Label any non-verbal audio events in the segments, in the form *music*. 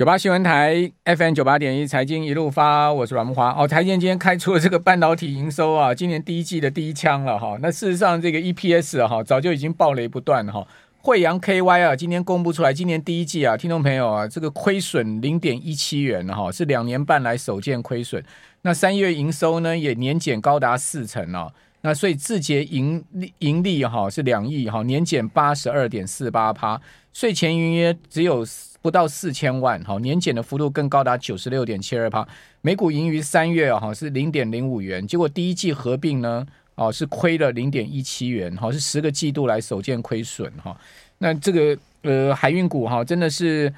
九八新闻台 FM 九八点一财经一路发，我是阮木华。哦，台积电今天开出了这个半导体营收啊，今年第一季的第一枪了哈。那事实上，这个 EPS 哈、早就已经暴雷不断哈。慧洋 KY 啊，今天公布出来，今年第一季啊，听众朋友啊，这个亏损零点一七元哈，是两年半来首见亏损。那三月营收呢，也年减高达四成哦。那所以字节盈利盈利哈是两亿哈，年减八十二点四八趴，税前营业只有。不到四千万，哈，年减的幅度更高达九十六点七二帕，每股盈余三月哈，是零点零五元，结果第一季合并呢，哦是亏了零点一七元，好，是十个季度来首见亏损哈。那这个呃海运股哈，真的是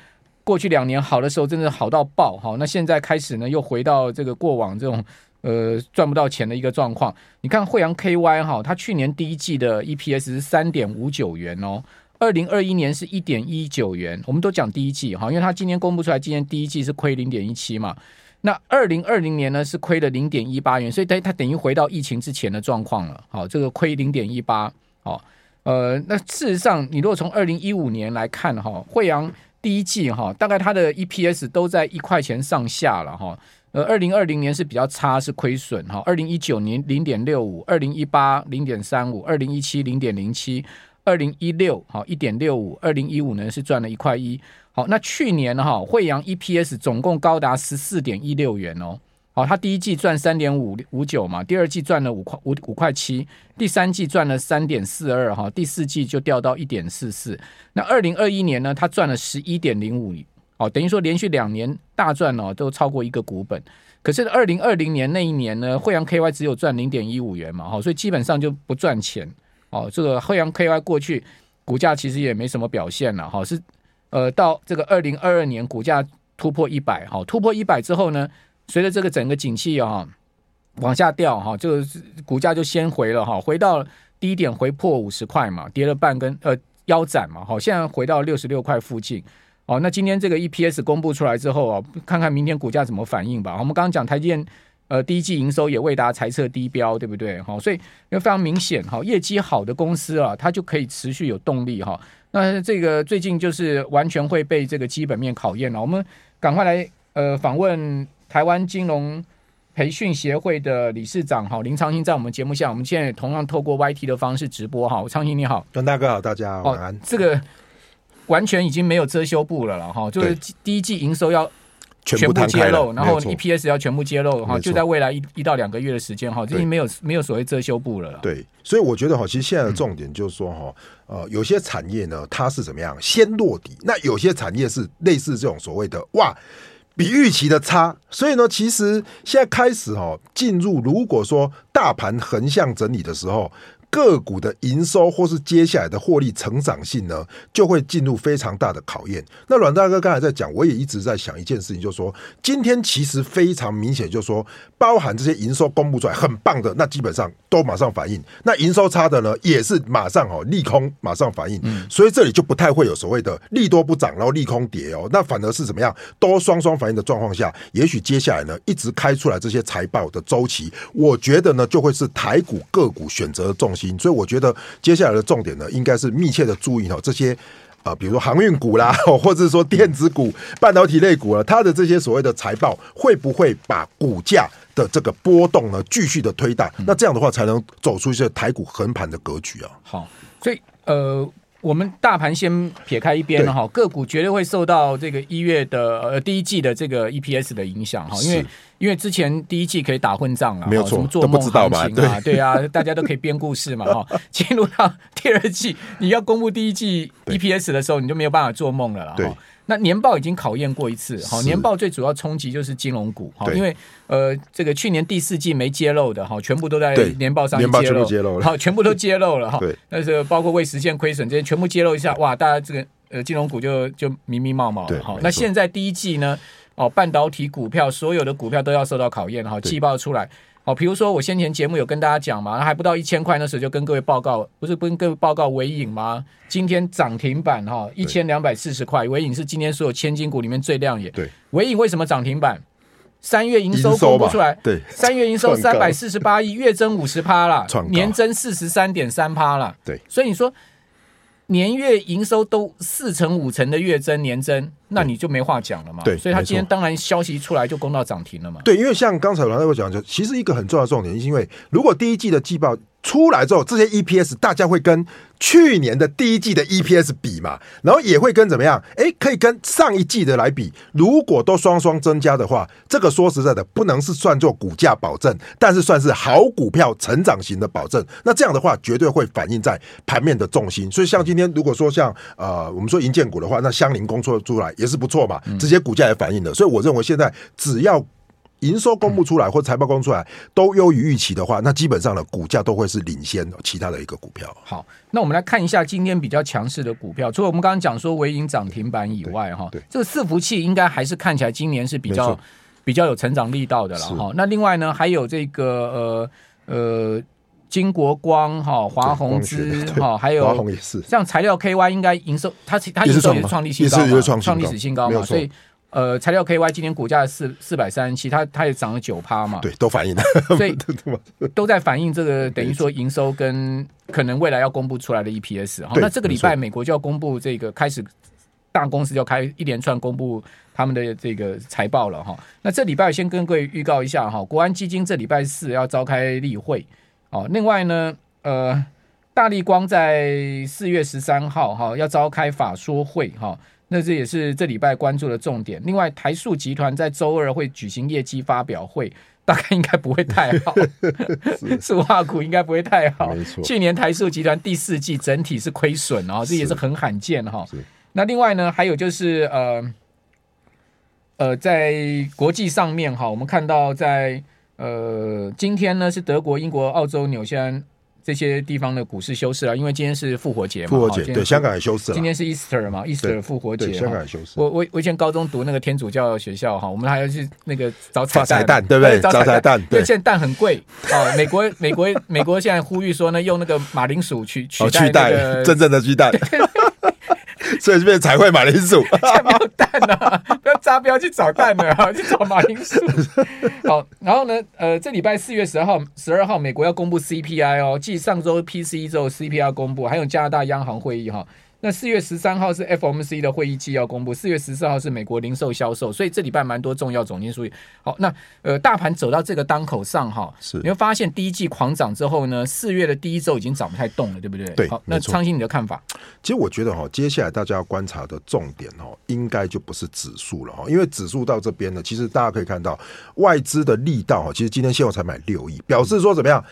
过去两年好的时候，真的好到爆哈。那现在开始呢，又回到这个过往这种呃赚不到钱的一个状况。你看慧洋 KY 哈，它去年第一季的 EPS 是三点五九元哦。二零二一年是一点一九元，我们都讲第一季哈，因为它今年公布出来，今年第一季是亏零点一七嘛。那二零二零年呢是亏了零点一八元，所以它它等于回到疫情之前的状况了。好，这个亏零点一八，好，呃，那事实上你如果从二零一五年来看哈，惠阳第一季哈，大概它的 EPS 都在一块钱上下了哈。呃，二零二零年是比较差，是亏损哈。二零一九年零点六五，二零一八零点三五，二零一七零点零七。二零一六好一点六五，二零一五呢是赚了一块一。好，那去年哈惠阳 EPS 总共高达十四点一六元哦。好，它第一季赚三点五五九嘛，第二季赚了五块五五块七，第三季赚了三点四二哈，第四季就掉到一点四四。那二零二一年呢，它赚了十一点零五，哦，等于说连续两年大赚哦，都超过一个股本。可是二零二零年那一年呢，惠阳 KY 只有赚零点一五元嘛，好，所以基本上就不赚钱。哦，这个慧洋 KY 过去股价其实也没什么表现了，哈，是呃到这个二零二二年股价突破一百，哈，突破一百之后呢，随着这个整个景气啊往下掉，哈，这个股价就先回了哈，回到低点回破五十块嘛，跌了半根呃腰斩嘛，好，现在回到六十六块附近，哦，那今天这个 EPS 公布出来之后啊，看看明天股价怎么反应吧。我们刚刚讲台积电。呃，第一季营收也未达财测低标，对不对？好，所以因为非常明显，哈，业绩好的公司啊，它就可以持续有动力，哈。那这个最近就是完全会被这个基本面考验了。我们赶快来呃访问台湾金融培训协会的理事长，哈，林昌兴，在我们节目下，我们现在同样透过 YT 的方式直播，哈。昌兴你好，段大哥好，大家晚安。这个完全已经没有遮羞布了了，哈，就是第一季营收要。全部揭露，然后 EPS 要全部揭露哈，就在未来一一到两个月的时间哈，这已经没有没有所谓遮羞布了。对，所以我觉得哈，其实现在的重点就是说哈，呃，有些产业呢，它是怎么样先落底，那有些产业是类似这种所谓的哇，比预期的差，所以呢，其实现在开始哈，进入如果说大盘横向整理的时候。个股的营收或是接下来的获利成长性呢，就会进入非常大的考验。那阮大哥刚才在讲，我也一直在想一件事情，就是说，今天其实非常明显，就是说，包含这些营收公布出来很棒的，那基本上都马上反应；那营收差的呢，也是马上哦利空马上反应。所以这里就不太会有所谓的利多不涨，然后利空跌哦。那反而是怎么样，都双双反应的状况下，也许接下来呢，一直开出来这些财报的周期，我觉得呢，就会是台股个股选择的重心。所以我觉得接下来的重点呢，应该是密切的注意哈这些啊，比如说航运股啦，*laughs* 或者是说电子股、半导体类股啊，它的这些所谓的财报会不会把股价的这个波动呢继续的推大？那这样的话才能走出一些台股横盘的格局啊。好，所以呃。我们大盘先撇开一边了哈，个股绝对会受到这个一月的呃第一季的这个 EPS 的影响哈，因为因为之前第一季可以打混账了，没有错，什么做梦行情啊，对。啊，大家都可以编故事嘛哈。*laughs* 进入到第二季，你要公布第一季 EPS 的时候，你就没有办法做梦了哈。那年报已经考验过一次，好，年报最主要冲击就是金融股，哈，因为呃，这个去年第四季没揭露的，哈，全部都在年报上揭露，揭露了，好，全部都揭露了，哈，但是包括未实现亏损这些，全部揭露一下，哇，大家这个呃金融股就就迷迷茫茫了，哈，那现在第一季呢，哦，半导体股票所有的股票都要受到考验，哈，季报出来。哦，比如说我先前节目有跟大家讲嘛，还不到一千块那时候就跟各位报告，不是跟各位报告尾影吗？今天涨停板哈，一千两百四十块，尾影是今天所有千金股里面最亮眼。对，尾影为什么涨停板？三月营收公布出来，对，三月营收三百四十八亿，月增五十趴了，年增四十三点三趴了。对，所以你说年月营收都四成五成的月增年增。那你就没话讲了嘛。对，所以他今天当然消息出来就攻到涨停了嘛。对，因为像刚才阮大哥讲，就其实一个很重要的重点，是因为如果第一季的季报。出来之后，这些 EPS 大家会跟去年的第一季的 EPS 比嘛，然后也会跟怎么样？哎，可以跟上一季的来比。如果都双双增加的话，这个说实在的，不能是算作股价保证，但是算是好股票成长型的保证。那这样的话，绝对会反映在盘面的重心。所以像今天如果说像呃我们说银建股的话，那相邻公出出来也是不错嘛，直接股价也反映了。所以我认为现在只要。营收公布出来或财报公布出来都优于预期的话，那基本上呢，股价都会是领先其他的一个股票。好，那我们来看一下今天比较强势的股票，除了我们刚刚讲说维盈涨停板以外，哈，这个伺服器应该还是看起来今年是比较比较有成长力道的了哈。那另外呢，还有这个呃呃金国光哈、华宏资哈，还有像材料 KY 应该营收它它营收也是创历史新高嘛，创历史新高嘛，所以。呃，材料 KY 今年股价四四百三十七，它它也涨了九趴嘛，对，都反映了，所以 *laughs* 都在反映这个等于说营收跟可能未来要公布出来的 EPS。哈，那这个礼拜美国就要公布这个开始大公司就开一连串公布他们的这个财报了哈。那这礼拜先跟各位预告一下哈，国安基金这礼拜四要召开例会。哦，另外呢，呃，大力光在四月十三号哈要召开法说会哈。那这也是这礼拜关注的重点。另外，台塑集团在周二会举行业绩发表会，大概应该不会太好，*laughs* 塑化股应该不会太好。去年台塑集团第四季整体是亏损哦，这也是很罕见哈。那另外呢，还有就是呃呃，在国际上面哈，我们看到在呃今天呢是德国、英国、澳洲、纽西兰。这些地方的股市休市了，因为今天是复活节嘛。复活节对，香港也休市了。今天是 Easter 嘛，Easter 复活节。香港也休市。我我我以前高中读那个天主教学校哈，我们还要去那个找彩 *laughs* 彩蛋，对不对？找彩蛋，因为现在蛋很贵啊。美国美国美国现在呼吁说呢，用那个马铃薯去取代那个 *laughs* 真正的鸡蛋。*laughs* *laughs* 所以这边才会马铃薯，才没有蛋呢、啊，*laughs* 不要扎标去找蛋了啊，*laughs* 去找马铃薯。好，然后呢，呃，这礼拜四月十二号、十二号，美国要公布 CPI 哦，继上周 PCE 之后，CPI 公布，还有加拿大央行会议哈。那四月十三号是 FOMC 的会议纪要公布，四月十四号是美国零售销售，所以这礼拜蛮多重要总经数据。好，那呃，大盘走到这个当口上哈，是你会发现第一季狂涨之后呢，四月的第一周已经涨不太动了，对不对？对，好，那昌兴你的看法？其实我觉得哈，接下来大家要观察的重点哈，应该就不是指数了哈，因为指数到这边呢，其实大家可以看到外资的力道哈，其实今天现货才买六亿，表示说怎么样？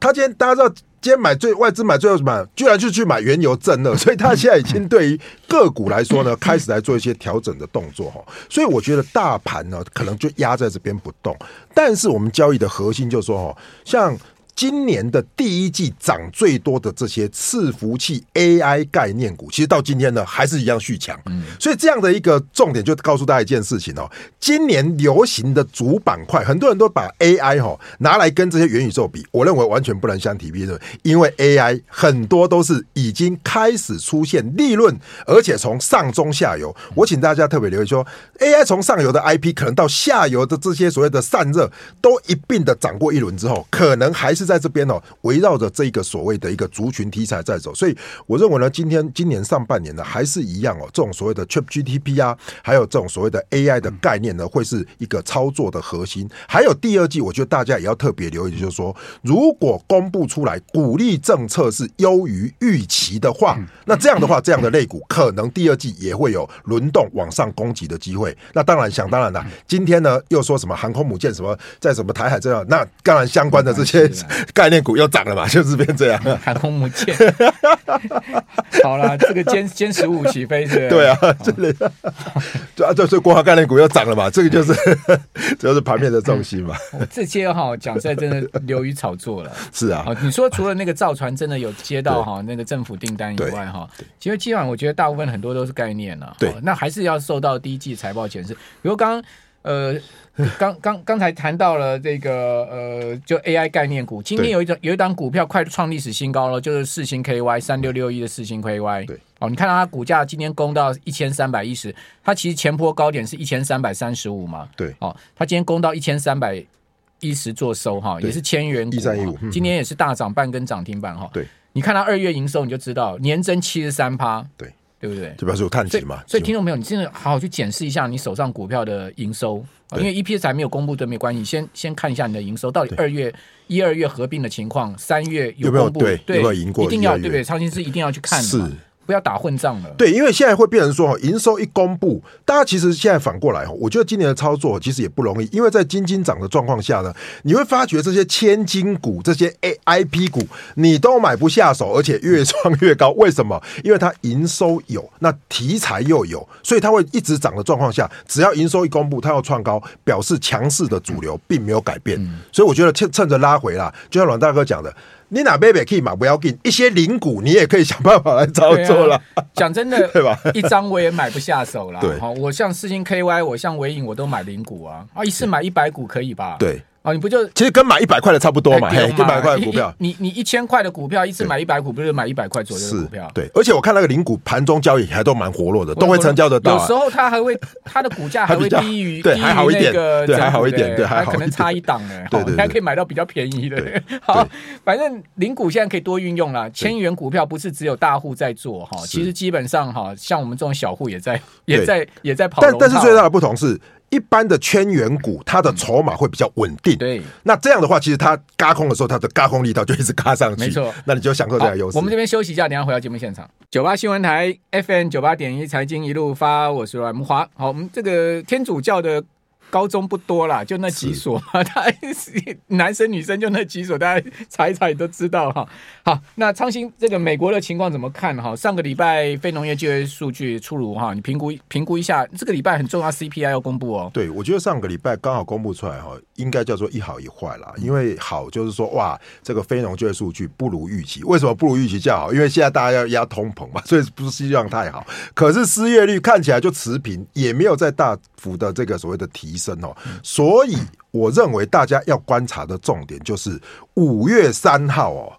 他今天大家知道，今天买最外资买最后什么？居然就去买原油正了，所以他现在已经对于个股来说呢，开始来做一些调整的动作哈。*laughs* 所以我觉得大盘呢，可能就压在这边不动。但是我们交易的核心就是说哈，像。今年的第一季涨最多的这些伺服器 AI 概念股，其实到今天呢还是一样续强。嗯，所以这样的一个重点就告诉大家一件事情哦，今年流行的主板块，很多人都把 AI 哈拿来跟这些元宇宙比，我认为完全不能相提并论，因为 AI 很多都是已经开始出现利润，而且从上中下游，我请大家特别留意说，AI 从上游的 IP 可能到下游的这些所谓的散热，都一并的涨过一轮之后，可能还是。在这边哦，围绕着这个所谓的一个族群题材在走，所以我认为呢，今天今年上半年呢，还是一样哦，这种所谓的 ChatGPT 啊，还有这种所谓的 AI 的概念呢，会是一个操作的核心。还有第二季，我觉得大家也要特别留意，就是说，如果公布出来鼓励政策是优于预期的话，那这样的话，这样的类股可能第二季也会有轮动往上攻击的机会。那当然，想当然了，今天呢又说什么航空母舰什么在什么台海这样，那当然相关的这些。概念股又涨了嘛，就是变这样。航空母舰，*laughs* 好了，这个歼歼十五起飞是？对啊，这里 *laughs* 啊，就是国航概念股又涨了嘛，这个就是 *laughs* 主要是盘面的重心嘛。这些哈讲实在真的流于炒作了。是啊，你说除了那个造船真的有接到哈那个政府订单以外哈，其实今晚我觉得大部分很多都是概念了。对，那还是要受到第一季财报显示。比如刚刚呃。刚刚刚才谈到了这个呃，就 AI 概念股，今天有一张有一档股票快创历史新高了，就是四星 KY 三六六一的四星 KY。对，哦，你看到它股价今天攻到一千三百一十，它其实前波高点是一千三百三十五嘛。对，哦，它今天攻到一千三百一十做收哈，也是千元股，今天也是大涨半根涨停板哈。对，你看它二月营收你就知道年增七十三趴。对。对不对？就表示有看起嘛。所以听众朋友，你真的好好去检视一下你手上股票的营收，因为 EPS 还没有公布都没关系，先先看一下你的营收到底二月一二月合并的情况，三月有公布，对，有没有赢过？一定要对不对？超新是一定要去看的。是。不要打混账了。对，因为现在会变成说，营收一公布，大家其实现在反过来，我觉得今年的操作其实也不容易，因为在金金涨的状况下呢，你会发觉这些千金股、这些 A I P 股，你都买不下手，而且越创越高。为什么？因为它营收有，那题材又有，所以它会一直涨的状况下，只要营收一公布，它要创高，表示强势的主流并没有改变。嗯、所以我觉得趁趁着拉回啦，就像阮大哥讲的。你哪贝贝可以买，不要紧，一些零股你也可以想办法来操作了。讲、啊、真的，*laughs* 对吧？一张我也买不下手了。对，好，我像四星 KY，我像尾影，我都买零股啊。啊，一次买一百股可以吧？对。哦，你不就其实跟买一百块的差不多嘛？一百块的股票，你你一千块的股票，一次买一百股，不是买一百块左右的股票？对，而且我看那个零股盘中交易还都蛮活络的，都会成交得到。有时候它还会，它的股价还会低于对，还好一点，对，还好一点，*laughs* 对，还可能差一档呢。对对，还可以买到比较便宜的。好，反正零股现在可以多运用了。千元股票不是只有大户在做哈，其实基本上哈，像我们这种小户也在也在也在跑。但但是最大的不同是。一般的千元股，它的筹码会比较稳定。对，那这样的话，其实它嘎空的时候，它的嘎空力道就一直嘎上去。没错，那你就享受这个优势。我们这边休息一下，等下回到节目现场。九八新闻台 FM 九八点一财经一路发，我是阮木华。好，我们这个天主教的。高中不多啦，就那几所，*laughs* 他男生女生就那几所，大家查一查也都知道哈。好，那昌兴这个美国的情况怎么看哈？上个礼拜非农业就业数据出炉哈，你评估评估一下，这个礼拜很重要，CPI 要公布哦。对，我觉得上个礼拜刚好公布出来哈，应该叫做一好一坏啦。因为好就是说哇，这个非农就业数据不如预期，为什么不如预期较好？因为现在大家要压通膨嘛，*laughs* 所以不是希望太好。可是失业率看起来就持平，也没有在大幅的这个所谓的提升哦，所以我认为大家要观察的重点就是五月三号哦。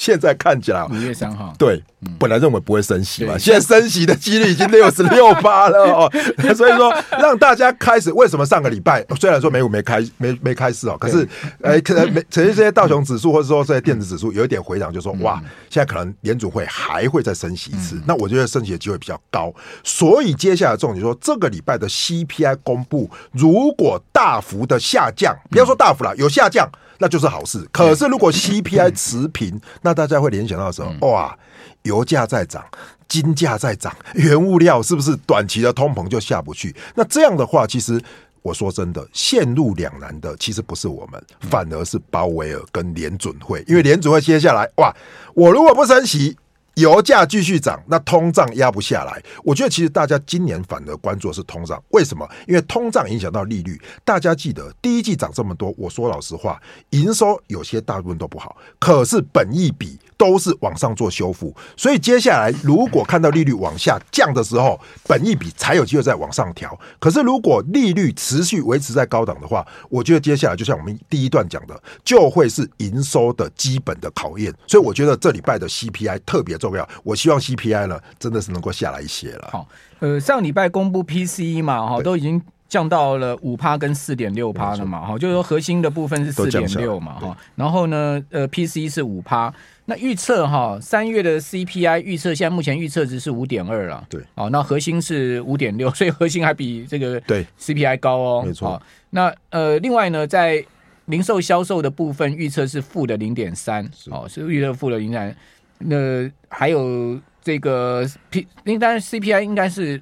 现在看起来，五月三号，对，本来认为不会升息嘛，现在升息的几率已经六十六八了哦，*laughs* 所以说让大家开始为什么上个礼拜虽然说美股没开没没开市哦，可是哎，可能没，其实这些道琼指数或者说这些电子指数有一点回涨，就说哇，现在可能联储会还会再升息一次，那我觉得升息的机会比较高，所以接下来重点说这个礼拜的 CPI 公布如果大幅的下降，不要说大幅了，有下降。那就是好事。可是如果 CPI 持平，那大家会联想到什么？哇，油价在涨，金价在涨，原物料是不是短期的通膨就下不去？那这样的话，其实我说真的，陷入两难的其实不是我们，反而是鲍威尔跟联准会，因为联准会接下来，哇，我如果不升息。油价继续涨，那通胀压不下来。我觉得其实大家今年反而关注的是通胀，为什么？因为通胀影响到利率。大家记得第一季涨这么多，我说老实话，营收有些大部分都不好，可是本益比。都是往上做修复，所以接下来如果看到利率往下降的时候，本一笔才有机会再往上调。可是如果利率持续维持在高档的话，我觉得接下来就像我们第一段讲的，就会是营收的基本的考验。所以我觉得这礼拜的 CPI 特别重要。我希望 CPI 呢真的是能够下来一些了。好，呃，上礼拜公布 PCE 嘛，哈，都已经降到了五趴跟四点六趴了嘛，哈，就是说核心的部分是四点六嘛，哈，然后呢，呃，PCE 是五趴。那预测哈，三月的 CPI 预测现在目前预测值是五点二了。对，哦，那核心是五点六，*laughs* 所以核心还比这个对 CPI 高哦。没错。那呃，另外呢，在零售销售的部分预测是负的零点三，哦，是预测负的零点三。那还有这个 P，应该 CPI 应该是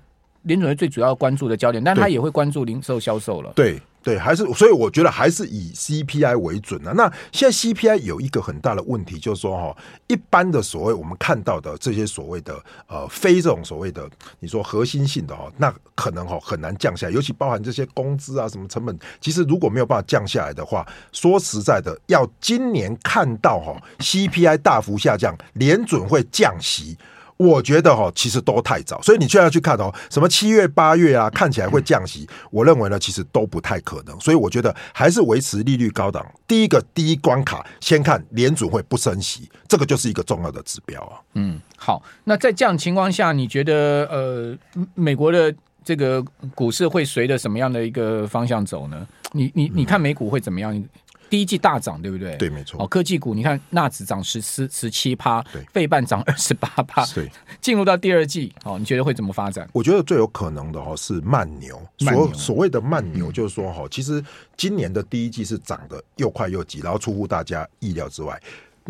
联准会最主要关注的焦点，但他也会关注零售销售了。对。对，还是所以我觉得还是以 CPI 为准啊。那现在 CPI 有一个很大的问题，就是说哈，一般的所谓我们看到的这些所谓的呃非这种所谓的你说核心性的哈，那可能哈很难降下来，尤其包含这些工资啊什么成本，其实如果没有办法降下来的话，说实在的，要今年看到哈 CPI 大幅下降，联准会降息。我觉得哈，其实都太早，所以你就要去看哦，什么七月、八月啊，看起来会降息，我认为呢，其实都不太可能。所以我觉得还是维持利率高档。第一个第一关卡，先看联准会不升息，这个就是一个重要的指标啊。嗯，好，那在这样情况下，你觉得呃，美国的这个股市会随着什么样的一个方向走呢？你你你看美股会怎么样？第一季大涨，对不对？对，没错。哦，科技股，你看纳指涨十十十七趴，对，费半涨二十八趴，*laughs* 对。进入到第二季，哦，你觉得会怎么发展？我觉得最有可能的哈是慢牛。慢牛所所谓的慢牛，就是说哈，其实今年的第一季是涨得又快又急，然后出乎大家意料之外。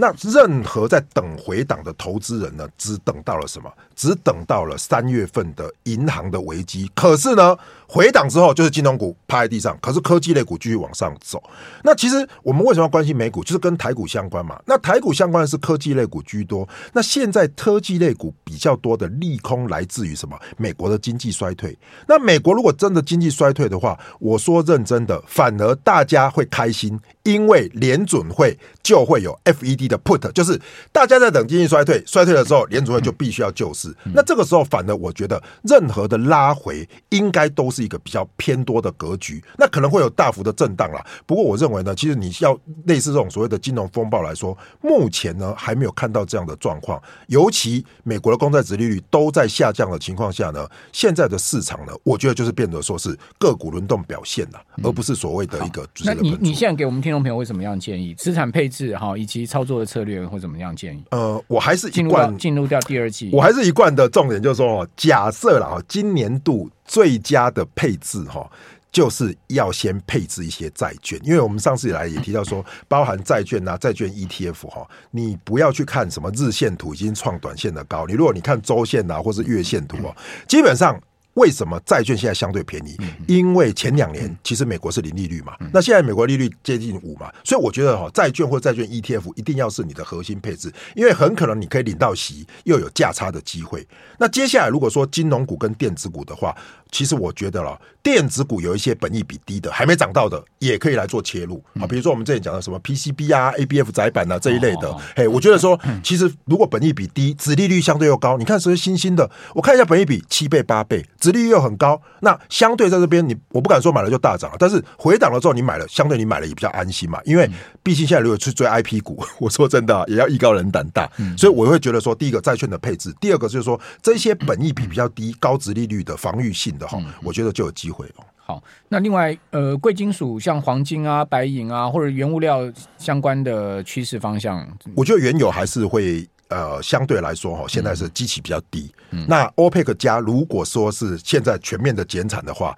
那任何在等回档的投资人呢，只等到了什么？只等到了三月份的银行的危机。可是呢，回档之后就是金融股趴在地上，可是科技类股继续往上走。那其实我们为什么要关心美股？就是跟台股相关嘛。那台股相关的是科技类股居多。那现在科技类股比较多的利空来自于什么？美国的经济衰退。那美国如果真的经济衰退的话，我说认真的，反而大家会开心，因为联准会就会有 FED。的 put 就是大家在等经济衰退，衰退了之后，联准会就必须要救市。那这个时候，反而我觉得任何的拉回应该都是一个比较偏多的格局。那可能会有大幅的震荡啦。不过我认为呢，其实你要类似这种所谓的金融风暴来说，目前呢还没有看到这样的状况。尤其美国的公债殖利率都在下降的情况下呢，现在的市场呢，我觉得就是变得说是个股轮动表现了，而不是所谓的一个。那你你现在给我们听众朋友会什么样的建议？资产配置哈，以及操作。的策略会怎么样建议？呃，我还是一贯进入掉第二季，我还是一贯的重点就是说，假设了今年度最佳的配置哈，就是要先配置一些债券，因为我们上次以来也提到说，包含债券啊、债券 ETF 哈，你不要去看什么日线图已经创短线的高，你如果你看周线啊或是月线图哦，基本上。为什么债券现在相对便宜？因为前两年其实美国是零利率嘛，那现在美国利率接近五嘛，所以我觉得哈，债券或债券 ETF 一定要是你的核心配置，因为很可能你可以领到息，又有价差的机会。那接下来如果说金融股跟电子股的话，其实我觉得了，电子股有一些本益比低的，还没涨到的，也可以来做切入啊。比如说我们之前讲的什么 PCB 啊、ABF 窄板啊这一类的，嘿，我觉得说其实如果本益比低，殖利率相对又高，你看这些新兴的，我看一下本益比七倍八倍。殖利率又很高，那相对在这边，你我不敢说买了就大涨了，但是回档了之后你买了，相对你买了也比较安心嘛。因为毕竟现在如果去追 IP 股，*laughs* 我说真的、啊、也要艺高人胆大，所以我会觉得说，第一个债券的配置，第二个就是说这些本益比比较低、高殖利率的防御性的哈，我觉得就有机会哦。好，那另外呃，贵金属像黄金啊、白银啊，或者原物料相关的趋势方向，我觉得原油还是会。呃，相对来说哈，现在是基期比较低。嗯、那 OPEC 加如果说是现在全面的减产的话，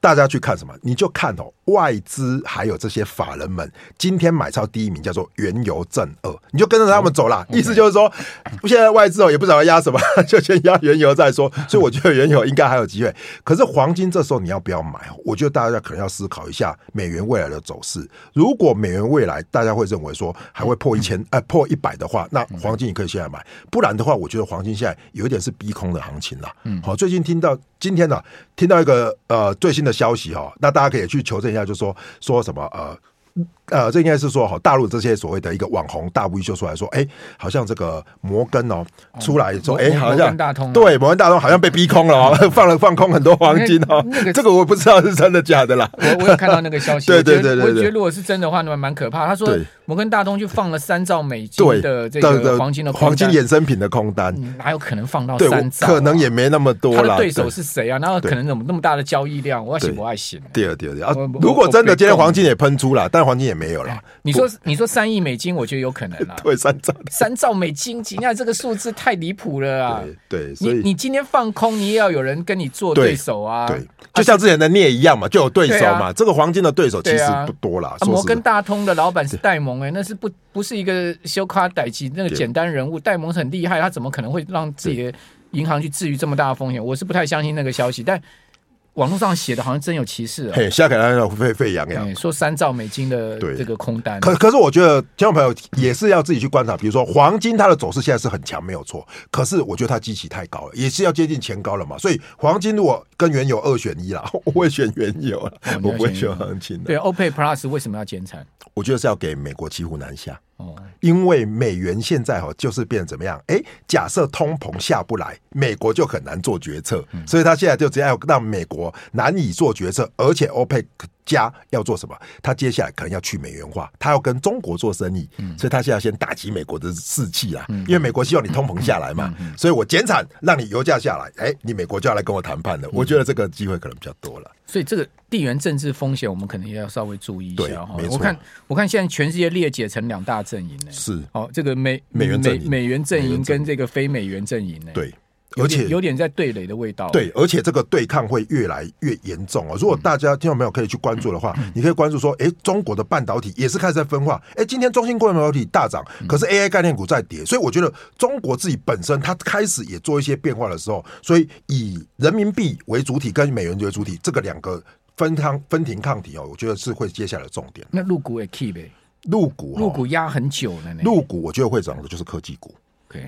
大家去看什么？你就看哦，外资还有这些法人们今天买超第一名叫做原油正二，你就跟着他们走啦。意思就是说，现在外资哦也不知道要压什么，*laughs* 就先压原油再说。所以我觉得原油应该还有机会。可是黄金这时候你要不要买？我觉得大家可能要思考一下美元未来的走势。如果美元未来大家会认为说还会破一千，呃，破一百的话，那黄金你可以现在买。不然的话，我觉得黄金现在有一点是逼空的行情了。嗯，好，最近听到今天呢，听到一个呃最新的。消息哦，那大家可以去求证一下，就说说什么呃。呃，这应该是说哈，大陆这些所谓的一个网红大 V 秀出来说，哎，好像这个摩根哦出来说，哎，好像大通对摩根大通好像被逼空了哦，*laughs* 放了放空很多黄金哦，这个我不知道是真的假的啦。我我有看到那个消息，*laughs* 对对对对，我觉得如果是真的话，那蛮可怕。他说摩根大通就放了三兆美金的这个黄金的黄金衍生品的空单，哪有可能放到三兆？可能也没那么多。他的对手是谁啊？哪有可能怎么那么大的交易量？我要写不爱写。第二第二第二，如果真的今天黄金也喷出了，但黄金也没有了。你说你说三亿美金，我觉得有可能啊。*laughs* 对，三兆 *laughs* 三兆美金，你看这个数字太离谱了啊！对，你你今天放空，你也要有人跟你做对手啊。对，就像之前的镍一样嘛，就有对手嘛。这个黄金的对手其实不多啦。摩根大通的老板是戴蒙，哎，那是不不是一个修卡代级那个简单人物。戴蒙很厉害，他怎么可能会让自己的银行去置于这么大的风险？我是不太相信那个消息，但。网络上写的好像真有其事啊！嘿，现在可能沸沸扬扬，说三兆美金的这个空单。可可是，我觉得听众朋友也是要自己去观察。比如说，黄金它的走势现在是很强，没有错。可是，我觉得它基期太高了，也是要接近前高了嘛。所以，黄金如果跟原油二选一啦，*laughs* 我会选原油了，我不会选黄金的。对，OPEC Plus 为什么要减产？我觉得是要给美国骑虎难下。因为美元现在哈就是变怎么样？哎，假设通膨下不来，美国就很难做决策，所以他现在就只要让美国难以做决策，而且 OPEC 加要做什么？他接下来可能要去美元化，他要跟中国做生意，嗯、所以他现在先打击美国的士气啦。嗯、因为美国希望你通膨下来嘛，所以我减产，让你油价下来，哎、欸，你美国就要来跟我谈判了。嗯、我觉得这个机会可能比较多了。所以这个地缘政治风险，我们可能也要稍微注意一下哈。我看我看现在全世界裂解成两大阵营呢，是哦，这个美美元美、美元阵营跟这个非美元阵营呢，对。而且有点在对垒的味道，对，而且这个对抗会越来越严重啊！如果大家听众朋友可以去关注的话，你可以关注说，哎，中国的半导体也是开始在分化，哎，今天中芯半导体大涨，可是 AI 概念股在跌，所以我觉得中国自己本身它开始也做一些变化的时候，所以以人民币为主体跟美元为主体，这个两个分抗分庭抗体哦，我觉得是会接下来的重点。那入股也 keep 呗，入股入股压很久了呢，入股我觉得会涨的就是科技股。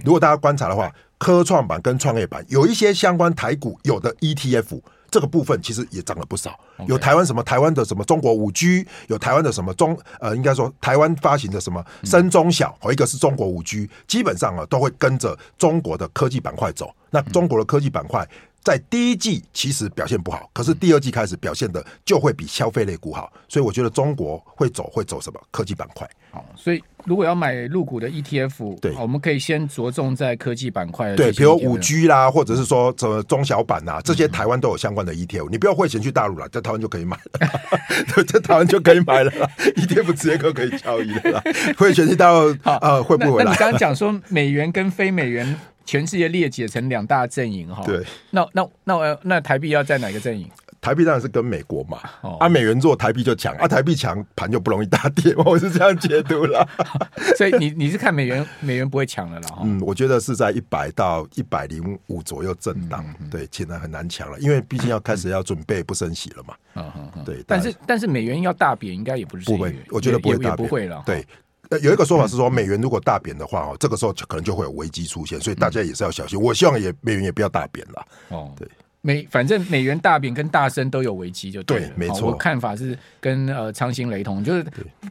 如果大家观察的话，科创板跟创业板有一些相关台股有的 ETF，这个部分其实也涨了不少。有台湾什么台湾的什么中国五 G，有台湾的什么中呃，应该说台湾发行的什么深中小，和一个是中国五 G，基本上啊都会跟着中国的科技板块走。那中国的科技板块。在第一季其实表现不好，可是第二季开始表现的就会比消费类股好，所以我觉得中国会走会走什么科技板块。好，所以如果要买入股的 ETF，对，我们可以先着重在科技板块，对，比如五 G 啦，或者是说什么中小板呐，这些台湾都有相关的 ETF，你不要汇钱去大陆了，在台湾就可以买了，对，*laughs* 在台湾就可以买了，ETF 直接就可以交易了，汇钱去大陆啊，会不会？那你刚刚讲说美元跟非美元。全世界裂解成两大阵营哈，对，那那那那台币要在哪个阵营？台币当然是跟美国嘛，哦、啊，美元做，台币就强，啊，台币强，盘就不容易大跌，*laughs* 我是这样解读了。*laughs* 所以你你是看美元，美元不会强了啦。嗯，我觉得是在一百到一百零五左右震荡，嗯嗯、对，现在很难强了，因为毕竟要开始要准备不升息了嘛。嗯嗯嗯，对，但是但是美元要大贬，应该也不是不会，我觉得不会大贬，不会了，对。有一个说法是说，美元如果大贬的话，哦，这个时候可能就会有危机出现，所以大家也是要小心。我希望也美元也不要大贬了。哦，对，美反正美元大贬跟大升都有危机，就对，对，没错。我看法是跟呃昌兴雷同，就是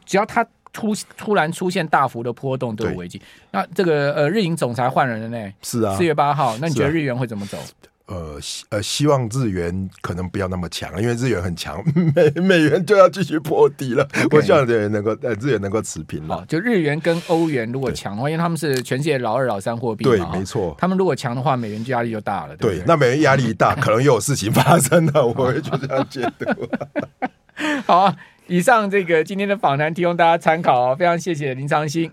只要它突突然出现大幅的波动都有危机。那这个呃日银总裁换人了呢？是啊，四月八号，那你觉得日元会怎么走？呃，希呃，希望日元可能不要那么强，因为日元很强，*laughs* 美美元就要继续破底了。Okay. 我希望日元能够呃，日元能够持平了。就日元跟欧元如果强的话，因为他们是全世界老二、老三货币，对，没错。他们如果强的话，美元就压力就大了。对，对，那美元压力一大，可能又有事情发生了。*laughs* 我会就这样解读。*laughs* 好啊，以上这个今天的访谈提供大家参考哦，非常谢谢林长兴